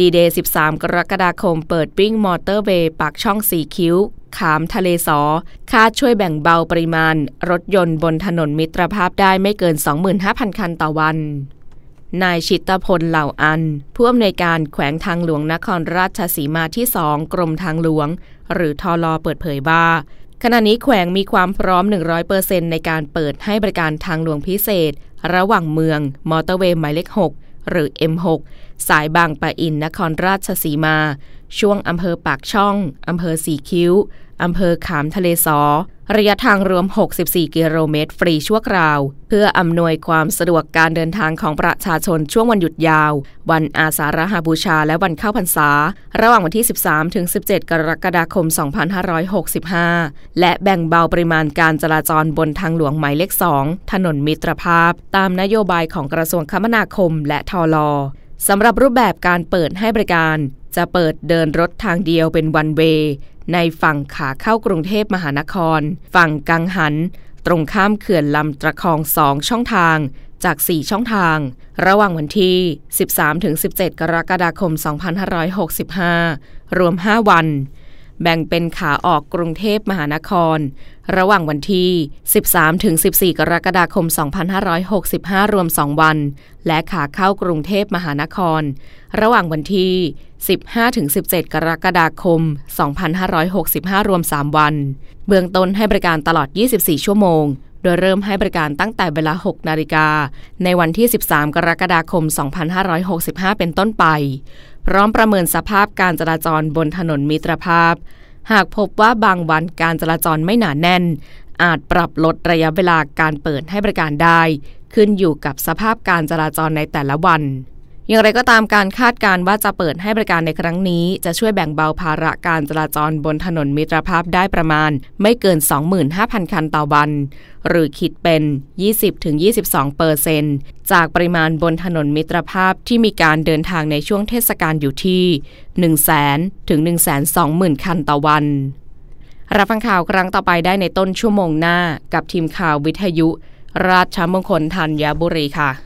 ดีเดย์13 กรกฎาคมเปิดปิ้งมอเตอร์เวย์ปากช่องสีคิ้ว ขามทะเลสอ คาดช่วยแบ่งเบาปริมาณ รถยนต์บนถนนมิตรภาพได้ไม่เกิน 25,000 คันต่อวัน นายชิตพลเหล่าอัน ผู้อำนวยการแขวงทางหลวงนครราชสีมาที่ 2 กรมทางหลวง หรือทอลอเปิดเผยว่าขณะนี้แขวงมีความพร้อม 100%ในการเปิดให้บริการทางหลวงพิเศษ ระหว่างเมือง มอเตอร์เวย์หมายเลข 6 หรือ M6 สายบางปะอินนครราชสีมา ช่วงอำเภอปากช่องอำเภอสีคิ้ว อำเภอขามทะเลสอระยะทางรวม 64 กิโลเมตร ฟรีชั่วคราว เพื่ออำนวยความสะดวกการเดินทางของประชาชนช่วงวันหยุดยาว วันอาสาฬหบูชาและวันเข้าพรรษา ระหว่างวันที่ 13 ถึง 17 กรกฎาคม 2565 และแบ่งเบาปริมาณการจราจรบนทางหลวงหมายเลข 2 ถนนมิตรภาพ ตามนโยบายของกระทรวงคมนาคม และทอลอสำหรับรูปแบบการเปิดให้บริการ จะเปิดเดินรถทางเดียวเป็นวันเว ในฝั่งขาเข้ากรุงเทพมหานคร ฝั่งกังหัน ตรงข้ามเขื่อนลำตะคองสองช่องทางจาก 4 ช่องทาง ระหว่างวันที่ 13-17 กรกฎาคม 2565 รวม 5 วัน แบ่งเป็นขาออกกรุงเทพมหานคร ระหว่างวันที่ 13-14 กรกฎาคม 2565 รวม 2 วัน และขาเข้ากรุงเทพมหานคร ระหว่างวันที่ 15-17 กรกฎาคม 2565 รวม 3 วัน เบื้องต้นให้บริการตลอด 24 ชั่วโมงโดยเริ่มให้บริการตั้งแต่เวลา 6 นาฬิกา ในวันที่ 13 กรกฎาคม 2565 เป็นต้นไป พร้อมประเมินสภาพการจราจรบนถนนมิตรภาพ หากพบว่าบางวันการจราจรไม่หนาแน่น อาจปรับลดระยะเวลาการเปิดให้บริการได้ ขึ้นอยู่กับสภาพการจราจรในแต่ละวัน อย่างไรก็ตามการคาดการว่าจะเปิดให้บริการในครั้งนี้ จะช่วยแบ่งเบาภาระการจราจรบนถนนมิตรภาพได้ประมาณ ไม่เกิน 25,000 คันต่อวัน หรือคิดเป็น 20-22เปอร์เซนจากปริมาณบนถนนมิตรภาพที่มีการเดินทางในช่วงเทศกาลอยู่ที่ 100,000ถึง120,000 คันต่อวัน รับฟังข่าวครั้งต่อไปได้ในต้นชั่วโมงหน้ากับทีมข่าววิทยุ ราชมงคลธัญบุรีค่ะ